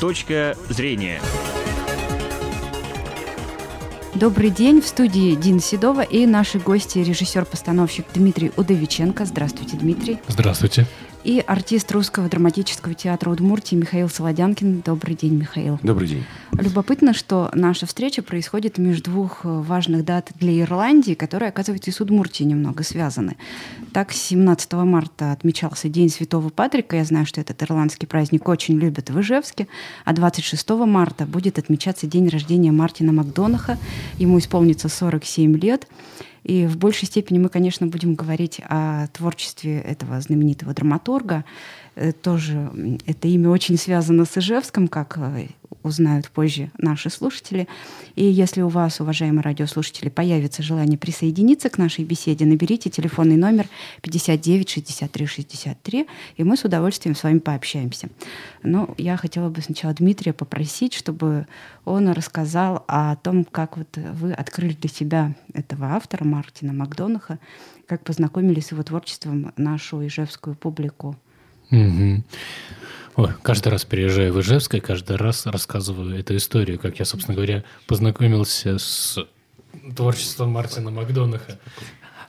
Точка зрения. Добрый день. В студии Дина Седова и наши гости режиссер-постановщик Дмитрий Удовиченко. Здравствуйте, Дмитрий. Здравствуйте и артист Русского драматического театра Удмуртии Михаил Солодянкин. Добрый день, Михаил. Добрый день. Любопытно, что наша встреча происходит между двух э, важных дат для Ирландии, которые, оказывается, и с Удмуртией немного связаны. Так, 17 марта отмечался День Святого Патрика. Я знаю, что этот ирландский праздник очень любят в Ижевске. А 26 марта будет отмечаться день рождения Мартина Макдонаха. Ему исполнится 47 лет. И в большей степени мы, конечно, будем говорить о творчестве этого знаменитого драматурга. Э, тоже это имя очень связано с Ижевском, как э, узнают позже наши слушатели. И если у вас, уважаемые радиослушатели, появится желание присоединиться к нашей беседе, наберите телефонный номер 59 63 63, и мы с удовольствием с вами пообщаемся. Но я хотела бы сначала Дмитрия попросить, чтобы он рассказал о том, как вот вы открыли для себя этого автора Мартина Макдонаха, как познакомились с его творчеством нашу ижевскую публику. Угу. Ой, каждый раз приезжаю в Ижевск, и каждый раз рассказываю эту историю, как я, собственно говоря, познакомился с творчеством Мартина Макдонаха.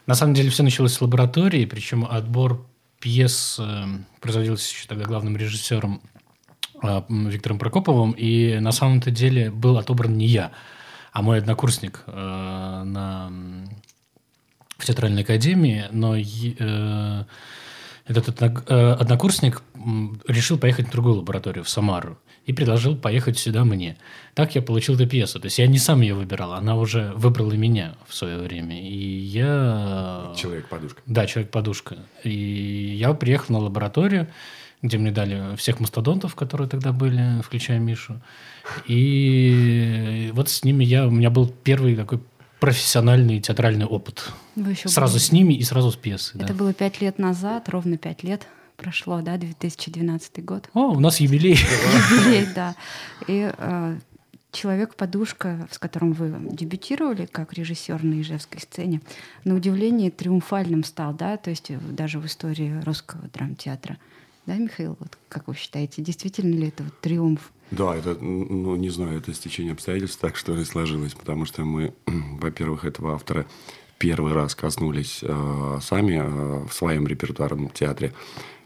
На самом деле все началось с лаборатории, причем отбор пьес э, производился еще тогда главным режиссером э, Виктором Прокоповым, и на самом-то деле был отобран не я, а мой однокурсник э, на, в театральной академии, но этот э, однокурсник решил поехать в другую лабораторию, в Самару, и предложил поехать сюда мне. Так я получил эту пьесу. То есть я не сам ее выбирал, она уже выбрала меня в свое время. И я... Человек-подушка. Да, человек-подушка. И я приехал на лабораторию, где мне дали всех мастодонтов, которые тогда были, включая Мишу. И вот с ними я... У меня был первый такой профессиональный театральный опыт. Вы еще сразу были... с ними и сразу с пьесой. Это да. было пять лет назад, ровно пять лет прошло, да, 2012 год. О, у нас юбилей. Юбилей, да. И э, «Человек-подушка», с которым вы дебютировали как режиссер на Ижевской сцене, на удивление триумфальным стал, да, то есть даже в истории русского драмтеатра. Да, Михаил, вот как вы считаете, действительно ли это вот триумф? Да, это, ну, не знаю, это стечение обстоятельств так, что ли, сложилось, потому что мы, во-первых, этого автора первый раз коснулись э, сами э, в своем репертуарном театре.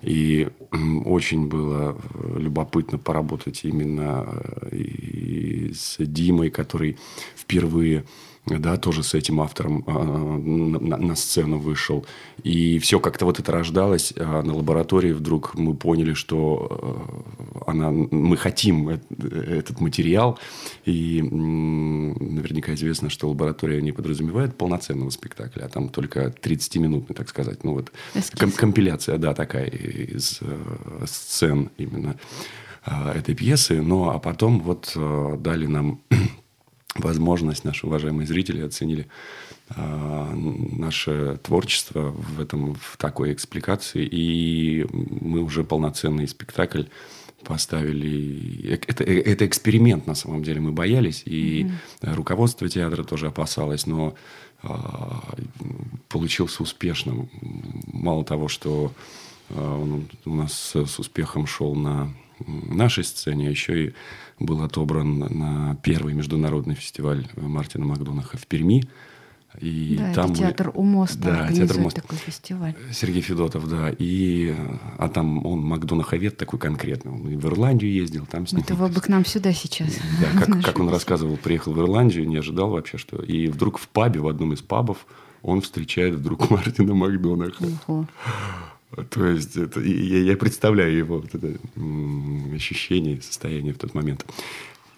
И э, очень было любопытно поработать именно э, и с Димой, который впервые да, тоже с этим автором э, на, на сцену вышел. И все как-то вот это рождалось. А на лаборатории вдруг мы поняли, что э, она, мы хотим этот материал. И наверняка известно, что лаборатория не подразумевает полноценного спектакля, а там только 30-минутный, так сказать. Ну, вот ком- компиляция, да, такая из э, сцен именно э, этой пьесы. Ну, а потом вот э, дали нам возможность, наши уважаемые зрители оценили э, наше творчество в этом в такой экспликации, и мы уже полноценный спектакль поставили. Это, это эксперимент на самом деле. Мы боялись, и mm-hmm. руководство театра тоже опасалось, но э, получился успешным. Мало того, что э, он у нас с успехом шел на нашей сцене, а еще и был отобран на первый международный фестиваль Мартина Макдонаха в Перми. И да, там это театр у моста да, театр мост. такой фестиваль. Сергей Федотов, да. И, а там он Макдонаховед такой конкретный. Он в Ирландию ездил, там с ним. Это вы бы к нам сюда сейчас. Да, как, как он рассказывал, приехал в Ирландию, не ожидал вообще, что... И вдруг в пабе, в одном из пабов, он встречает вдруг Мартина Макдонаха. Ого. То есть это, я, я представляю его вот это, ощущение, состояние в тот момент.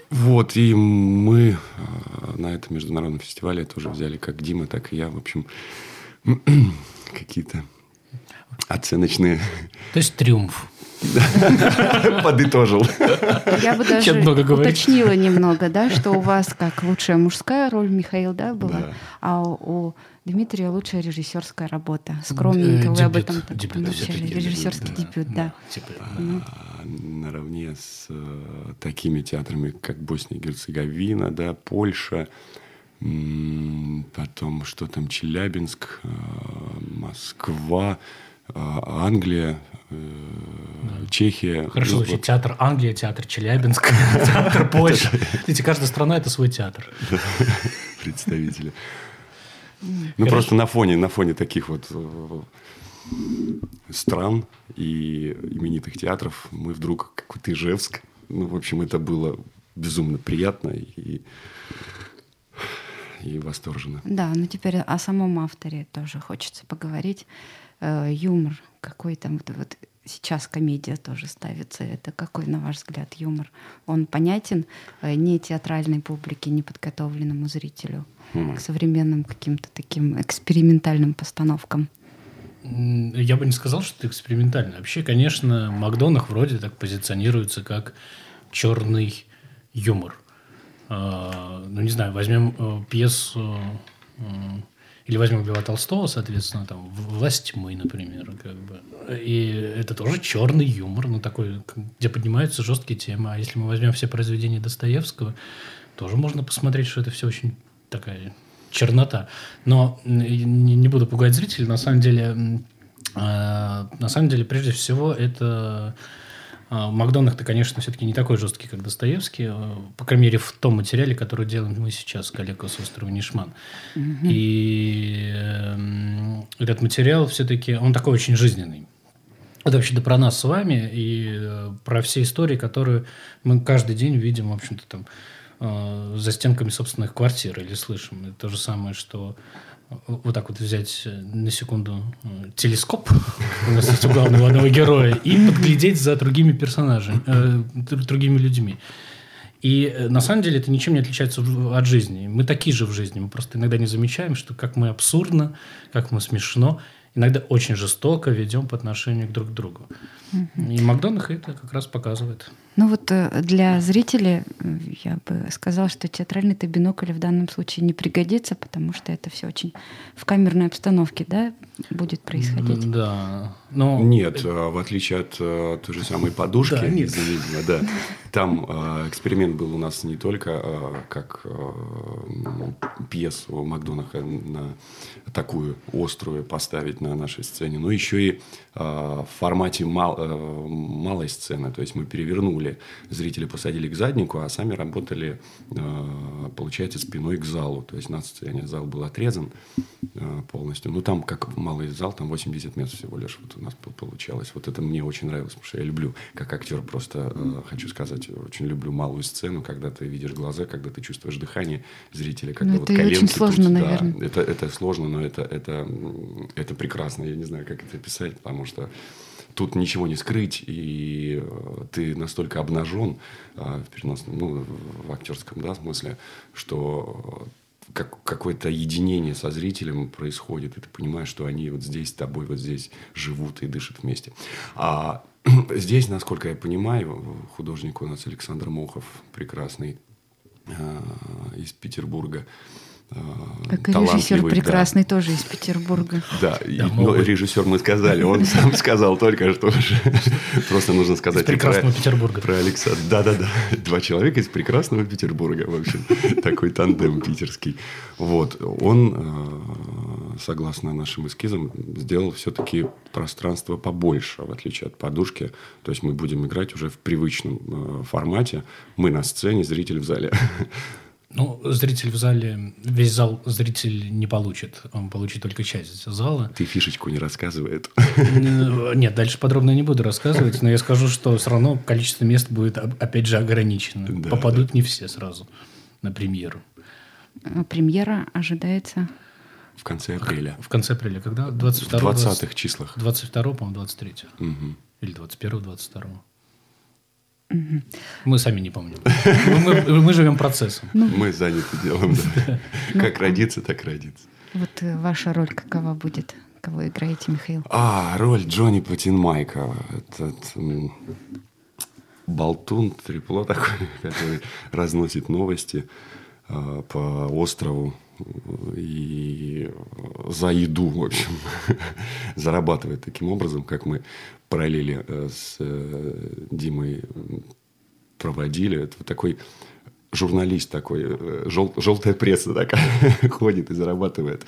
Вот, и мы а, на этом международном фестивале тоже взяли как Дима, так и я, в общем, какие-то оценочные... То есть триумф. Подытожил. Я бы даже уточнила немного, да, что у вас как лучшая мужская роль, Михаил, да, была, а у Дмитрия лучшая режиссерская работа. Скромненько вы об этом начали. Режиссерский дебют, да. Типа, а, наравне с э, такими театрами, как Босния и Герцеговина, да, Польша, потом что там, Челябинск, э, Москва, Англия, э, Чехия. Хорошо вот Театр Англия, театр Челябинск, театр Польша. Видите, каждая страна – это свой театр. представители. Ну, просто на фоне, на фоне таких вот э, стран и именитых театров мы вдруг какой-то Ижевск. Ну, в общем, это было безумно приятно и, и восторженно. Да, ну теперь о самом авторе тоже хочется поговорить. Э, юмор какой там вот, вот сейчас комедия тоже ставится. Это какой, на ваш взгляд, юмор? Он понятен э, не театральной публике, не подготовленному зрителю Хм. к современным каким-то таким экспериментальным постановкам. Я бы не сказал, что это экспериментально. Вообще, конечно, Макдонах вроде так позиционируется как черный юмор. А, Ну, не знаю, возьмем э, пьесу э, или возьмем Льва Толстого, соответственно, там «Власть тьмы», например, как бы. И это тоже черный юмор, ну, такой, где поднимаются жесткие темы. А если мы возьмем все произведения Достоевского, тоже можно посмотреть, что это все очень такая чернота. Но не, буду пугать зрителей, на самом деле, а, на самом деле, прежде всего, это а, Макдонах-то, конечно, все-таки не такой жесткий, как Достоевский, а, по крайней мере, в том материале, который делаем мы сейчас с коллегой с острова Нишман. И эм, этот материал все-таки, он такой очень жизненный. Это вообще да про нас с вами и э, про все истории, которые мы каждый день видим, в общем-то, там э, за стенками собственных квартир или слышим. Это то же самое, что вот так вот взять э, на секунду э, телескоп, у нас есть у главного одного героя, и подглядеть за другими персонажами, э, другими людьми. И э, на самом деле это ничем не отличается от жизни. Мы такие же в жизни. Мы просто иногда не замечаем, что как мы абсурдно, как мы смешно, иногда очень жестоко ведем по отношению друг к другу. И Макдонах это как раз показывает. Ну вот э, для зрителей э, я бы сказала, что театральный-то бинокль в данном случае не пригодится, потому что это все очень в камерной обстановке, да, будет происходить. Да. Но Нет, э, в отличие от той же самой подушки, Да, нет. извините, да, там эксперимент был у нас не только как пьесу Макдонаха на такую острую поставить на нашей сцене, но еще и в формате мал- малой сцены. То есть мы перевернули, зрители посадили к заднику, а сами работали, э, получается, спиной к залу. То есть на сцене зал был отрезан э, полностью. Ну, там, как малый зал, там 80 мест всего лишь вот у нас по- получалось. Вот это мне очень нравилось, потому что я люблю, как актер, просто э, хочу сказать, очень люблю малую сцену, когда ты видишь глаза, когда ты чувствуешь дыхание зрителя, когда Ну, вот это и очень коленки сложно, тут, да, наверное. это, это сложно, но это, это, это прекрасно. Я не знаю, как это описать, потому что тут ничего не скрыть, и э, ты настолько обнажен э, в переносном, ну, в актерском да, смысле, что э, как, какое-то единение со зрителем происходит, и ты понимаешь, что они вот здесь с тобой, вот здесь живут и дышат вместе. А здесь, насколько я понимаю, художник у нас Александр Мохов, прекрасный, из Петербурга. Как и талантливый, режиссер да. прекрасный тоже из Петербурга. Да, и, Да, ну, могут. режиссер мы сказали, он сам сказал только что. Просто нужно сказать Из прекрасного и про, Петербурга. про Александра. Да-да-да, два человека из прекрасного Петербурга, в общем, такой тандем питерский. Вот, он, э, согласно нашим эскизам, сделал все-таки пространство побольше, в отличие от подушки. То есть мы будем играть уже в привычном э, формате. Мы на сцене, зритель в зале. Ну, зритель в зале, весь зал зритель не получит. Он получит только часть зала. Ты фишечку не рассказывает. Нет, дальше подробно не буду рассказывать, но я скажу, что все равно количество мест будет, оп- опять же, ограничено. Да, Попадут не все сразу на премьеру. А Премьера ожидается. В конце апреля. В конце апреля, когда? В 22 20-х числах. 22 по-моему, 23 Мгм. Или 21 22 Мы сами не помним. Мы, мы- мы живем процессом. Мы заняты делом, да. Как родиться, так родиться. Вот э, ваша роль какова будет? Кого играете, Михаил? А, роль Джонни Патинмайка. Этот м, болтун, трепло такой, который разносит новости а, по острову и за еду, в общем, зарабатывает таким образом, как мы параллели э, с э, Димой проводили. Это такой журналист такой, э, жел, желтая пресса такая ходит и зарабатывает.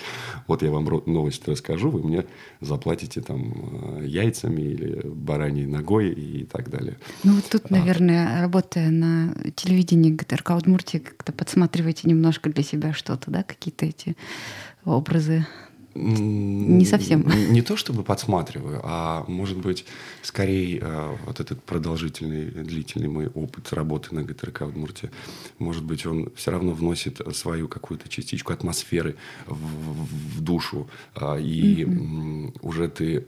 Вот я вам новость расскажу, вы мне заплатите там э, яйцами или бараньей ногой и так далее. Ну вот тут, а. наверное, работая на телевидении ГТРК Удмуртии, как-то подсматриваете немножко для себя что-то, да, какие-то эти образы не совсем. Не то чтобы подсматриваю, а может быть, скорее э, вот этот продолжительный, длительный мой опыт работы на ГТРК в Удмуртии, может быть, он все равно вносит свою какую-то частичку атмосферы в, в душу, а, и mm-hmm. уже ты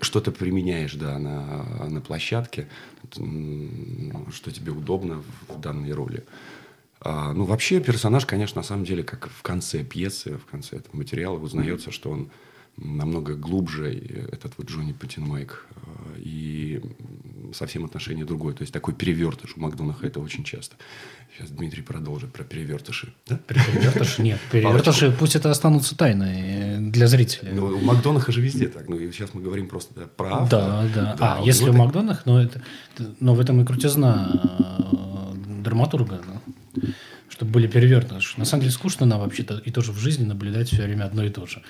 что-то применяешь, да, на, на площадке, что тебе удобно в данной роли. А, ну, вообще персонаж, конечно, на самом деле, как в конце пьесы, в конце этого материала узнается, что он намного глубже, этот вот Джонни Патинмайк, а, и совсем отношение другое. То есть такой перевертыш у Макдонаха это очень часто. Сейчас Дмитрий продолжит про перевертыши. Да? Перевертыши? Нет. Перевертыши пусть это останутся тайной для зрителей. Ну, у Макдонаха же везде так. Ну, и сейчас мы говорим просто да, про автора. Да, да. да а, если у Макдонах, но, это, но в этом и крутизна э, драматурга. Да чтобы были перевертыши. На самом деле скучно нам вообще-то и тоже в жизни наблюдать все время одно и то же.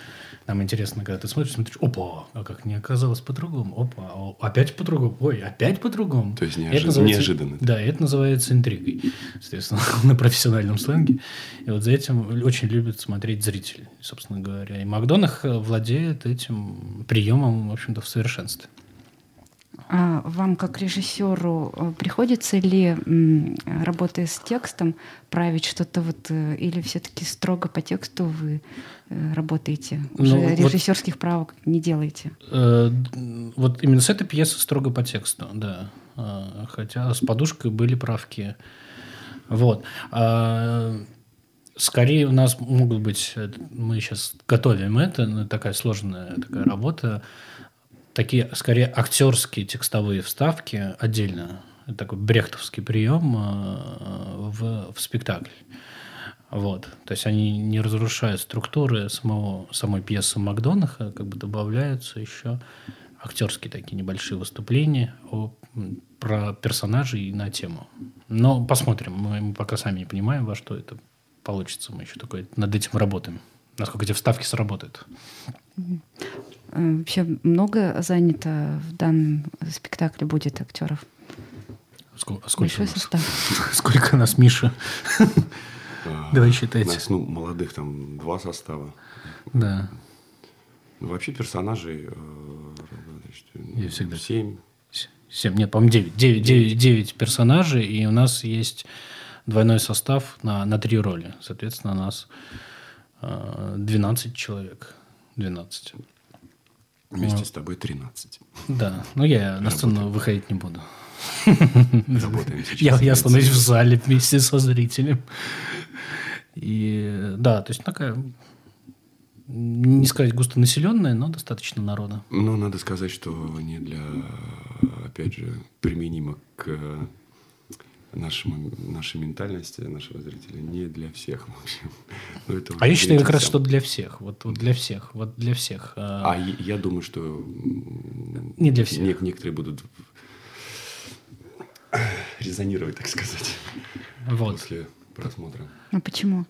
Нам интересно, когда ты смотришь, смотришь, опа, а как не оказалось по-другому, опа, а опять по-другому, ой, опять по-другому. То есть неожи... неожиданно. Да, это называется интригой, соответственно, на профессиональном сленге. И вот за этим очень любят смотреть зрители, собственно говоря. И Макдонах владеет этим приемом, в общем-то, в совершенстве. А вам, как режиссеру, э, приходится ли, работая с текстом, править что-то вот, э, или все-таки строго по тексту вы э, работаете? Уже ну, режиссерских вот, правок не делаете? Э, вот именно с этой пьесы строго по тексту, да. Хотя с подушкой были правки. Вот. А, скорее у нас могут быть, мы сейчас готовим это, такая сложная такая работа, такие, скорее, актерские текстовые вставки отдельно. Это такой брехтовский прием э, в, в спектакль. Вот. То есть они не разрушают структуры самого, самой пьесы Макдонаха, как бы добавляются еще актерские такие небольшие выступления о, про персонажей и на тему. Но посмотрим. Мы, мы пока сами не понимаем, во что это получится. Мы еще такой над этим работаем. Насколько эти вставки сработают. Э, вообще много занято в данном спектакле будет актеров? Сколько, сколько, нас? Состав. сколько нас, Миша? А, Давай считайте. Нас, ну, молодых там два состава. Да. Ну, вообще персонажей э, Я всегда... семь. Семь, нет, по-моему, девять. Девять, девять, девять персонажей, и у нас есть двойной состав на, на три роли. Соответственно, у нас э, 12 человек. 12. Вместе с тобой 13. Да, но я на сцену выходить не буду. Работаем сейчас. Я, я останусь в зале вместе со зрителем. И да, то есть такая не сказать густонаселенная, но достаточно народа. Ну, надо сказать, что не для, опять же, применимо к нашему, нашей ментальности, нашего зрителя, не для всех. В общем. Ну, это а я считаю как раз, что для всех. Вот, вот для всех. Вот для всех. А, а я думаю, что не для всех. Не, некоторые будут резонировать, так сказать, вот. после просмотра. А почему?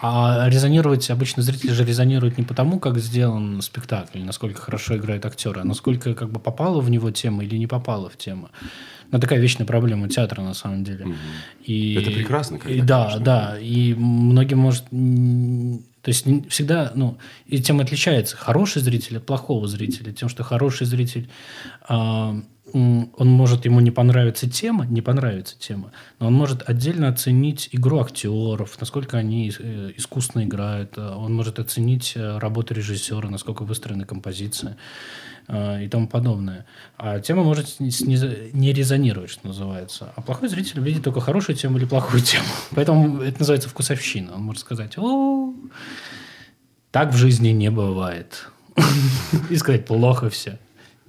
А резонировать обычно зрители же резонируют не потому, как сделан спектакль, насколько хорошо играют актеры, а насколько как бы попала в него тема или не попала в тему. Ну, такая вечная проблема театра, на самом деле. Угу. И, Это прекрасно, когда, и, Да, конечно. да. И многим может... То есть всегда, ну, и тем отличается хороший зритель от плохого зрителя. Тем, что хороший зритель, э, он может, ему не понравиться тема, не понравится тема, но он может отдельно оценить игру актеров, насколько они э, искусно играют. Он может оценить э, работу режиссера, насколько выстроена композиция. Э, и тому подобное. А тема может не резонировать, что называется. А плохой зритель видит только хорошую тему или плохую тему. Поэтому это называется вкусовщина. Он может сказать, о, так в жизни не бывает. И сказать, плохо все.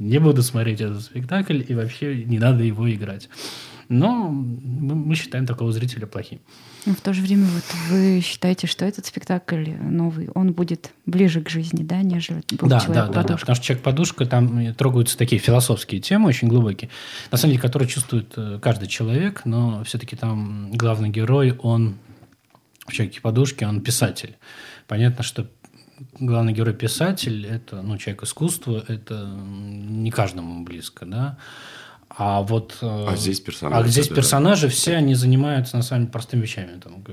Не буду смотреть этот спектакль, и вообще не надо его играть. Но мы считаем такого зрителя плохим. Но в то же время вот вы считаете, что этот спектакль новый, он будет ближе к жизни, да, нежели был да, человек да, да, да, потому что человек-подушка, там трогаются такие философские темы, очень глубокие, на самом деле, которые чувствует э, каждый человек, но все-таки там главный герой, он в человеке-подушке, он писатель. Понятно, что главный герой писатель, это ну, человек искусства, это не каждому близко, да. А вот... Э, а здесь персонажи. А здесь персонажи все, они занимаются, на самом деле, простыми вещами. Там,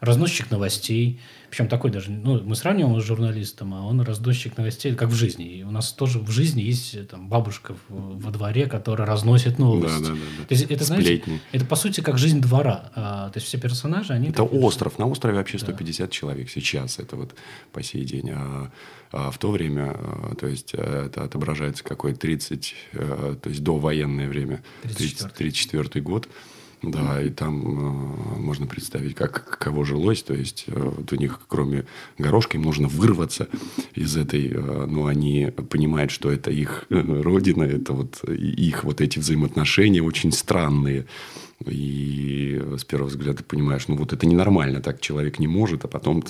разносчик новостей, причем такой даже, ну, мы сравниваем с журналистом, а он разносчик новостей, как в жизни. И у нас тоже в жизни есть там, бабушка во дворе, которая разносит новости. Да, да, да. То есть, это, знаете, это, по сути, как жизнь двора. А, то есть, все персонажи, они... Это такие, остров. На острове вообще 150 да. человек сейчас. Это вот по сей день. А, а в то время, а, то есть, э, это отображается какой 30, э, то есть, до военное время. 34 34 год. Да, и там э, можно представить, как кого жилось. То есть, э, вот у них, кроме горошка, им нужно вырваться из этой... Э, ну, они понимают, что это их э, родина, это вот их вот эти взаимоотношения очень странные. И с первого взгляда понимаешь, ну вот это ненормально, так человек не может, а потом,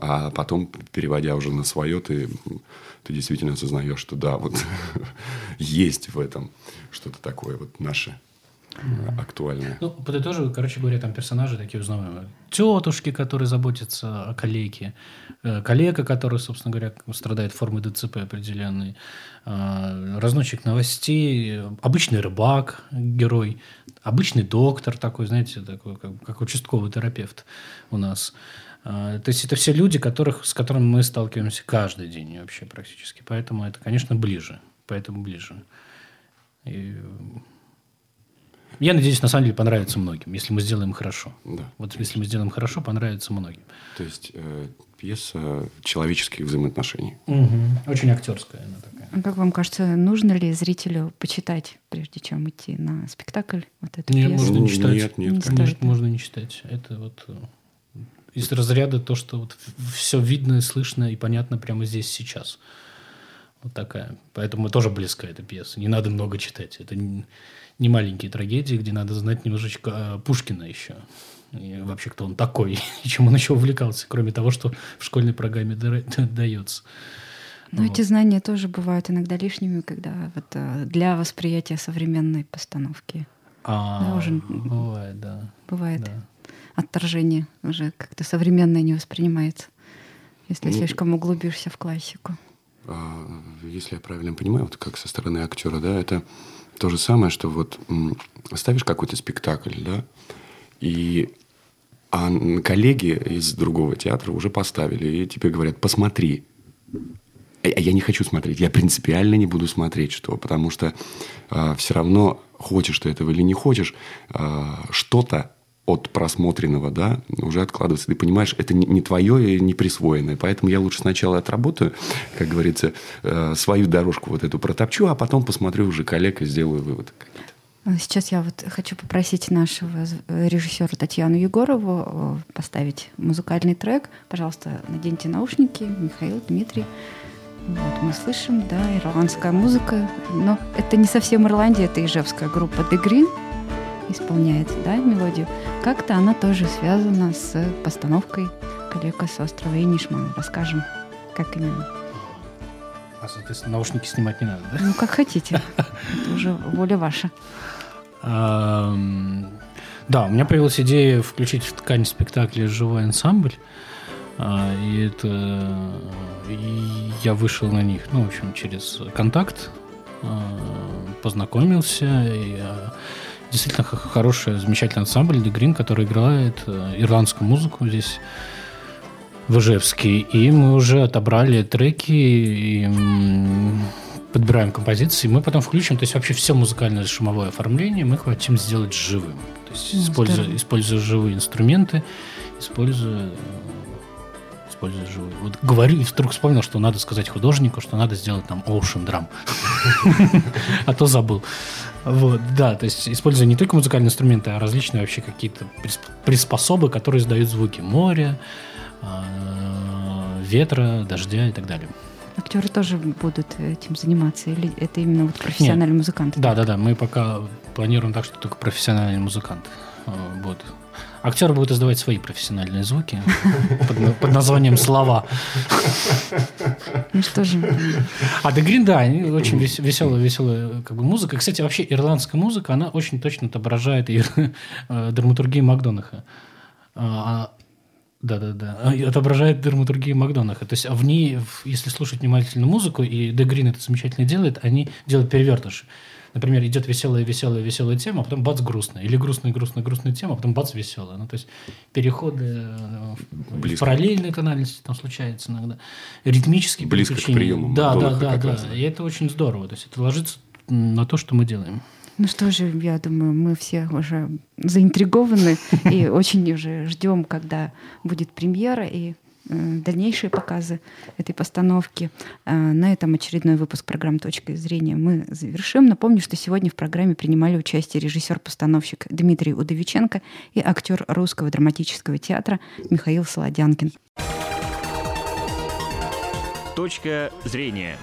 а потом переводя уже на свое, ты, ты действительно осознаешь, что да, вот есть в этом что-то такое вот наше актуальное. Ну, подытоживаю, короче говоря, там персонажи такие узнаваемые. Тетушки, которые заботятся о коллеге, э, коллега, который, собственно говоря, страдает формой ДЦП определенной, э, разносчик новостей, обычный рыбак, герой, обычный доктор такой, знаете, такой, как, как участковый терапевт у нас. Э, то есть это все люди, которых, с которыми мы сталкиваемся каждый день вообще практически. Поэтому это, конечно, ближе. Поэтому ближе. И я надеюсь, на самом деле понравится многим, если мы сделаем хорошо. Да, вот конечно. если мы сделаем хорошо, понравится многим. То есть э, пьеса человеческих взаимоотношений. Угу. Очень актерская она такая. А как вам кажется, нужно ли зрителю почитать, прежде чем идти на спектакль? Вот эту нет, пьесу? можно не читать. Нет, нет, не конечно, стоит. можно не читать. Это вот э, из разряда то, что вот все видно, слышно и понятно прямо здесь сейчас. Вот такая. Поэтому тоже близка эта пьеса. Не надо много читать. Это не, маленькие трагедии, где надо знать немножечко э, Пушкина еще. И вообще, кто он такой, и чем он еще увлекался, кроме того, что в школьной программе дается. Но вот. эти знания тоже бывают иногда лишними, когда вот э, для восприятия современной постановки. А, да, уже бывает, да. Бывает да. отторжение, уже как-то современное не воспринимается, если ну, слишком углубишься в классику. А, если я правильно понимаю, вот как со стороны актера, да, это то же самое, что вот ставишь какой-то спектакль, да, и а коллеги из другого театра уже поставили, и тебе говорят, посмотри. А я не хочу смотреть, я принципиально не буду смотреть, что, потому что а, все равно хочешь ты этого или не хочешь, а, что-то от просмотренного, да, уже откладывается. Ты понимаешь, это не твое и не присвоенное. Поэтому я лучше сначала отработаю, как говорится, э, свою дорожку вот эту протопчу, а потом посмотрю уже коллег и сделаю выводы какие-то. Сейчас я вот хочу попросить нашего режиссера Татьяну Егорову э, поставить музыкальный трек. Пожалуйста, наденьте наушники, Михаил, Дмитрий. Вот мы слышим, да, ирландская музыка. Но это не совсем Ирландия, это ижевская группа The Green исполняет, да, мелодию. Как-то она тоже связана с постановкой коллега с острова Инишман. Расскажем, как именно. А, соответственно, наушники снимать не надо, да? Ну, как хотите. Это уже воля ваша. Да, у меня появилась идея включить в ткань спектакля живой ансамбль. А, и это и я вышел на них, ну, в общем, через контакт, а, познакомился. И действительно хороший, замечательный ансамбль The Green, который играет э, ирландскую музыку здесь в Ижевске. И мы уже отобрали треки и подбираем композиции. Мы потом включим, то есть вообще все музыкальное шумовое оформление мы хотим сделать живым. То есть используя, используя живые инструменты, используя используя живую. Вот говорю и вдруг вспомнил, что надо сказать художнику, что надо сделать там Ocean Drum. А то забыл. Вот, да, то есть используя не только музыкальные инструменты, а различные вообще какие-то приспособы, которые издают звуки моря, а, ветра, дождя и так далее. Актеры тоже будут этим заниматься, или это именно вот профессиональные Нет. музыканты? Да, да, да. Мы пока планируем так, что только профессиональные музыканты э, будут. Актеры будут издавать свои профессиональные звуки под, под названием слова. Ну что же. А The Green, да, очень веселая, веселая как бы, музыка. Кстати, вообще ирландская музыка, она очень точно отображает и э, драматургию Макдонаха. А, да, да, да. Отображает драматургию Макдонаха. То есть в ней, если слушать внимательно музыку, и The Green это замечательно делает, они делают перевертыш. Например, идет веселая, веселая, веселая тема, а потом бац грустная. Или грустная, грустная, грустная тема, а потом бац веселая. Ну, то есть переходы э, Близко. в параллельной тональности там случается иногда. Ритмические Близко к приему Да, да, да, да. И это очень здорово. То есть это ложится на то, что мы делаем. Ну что же, я думаю, мы все уже заинтригованы и очень уже ждем, когда будет премьера и дальнейшие показы этой постановки. Э, на этом очередной выпуск программы «Точка зрения» мы завершим. Напомню, что сегодня в программе принимали участие режиссер-постановщик Дмитрий Удовиченко и актер Русского драматического театра Михаил Солодянкин. «Точка зрения»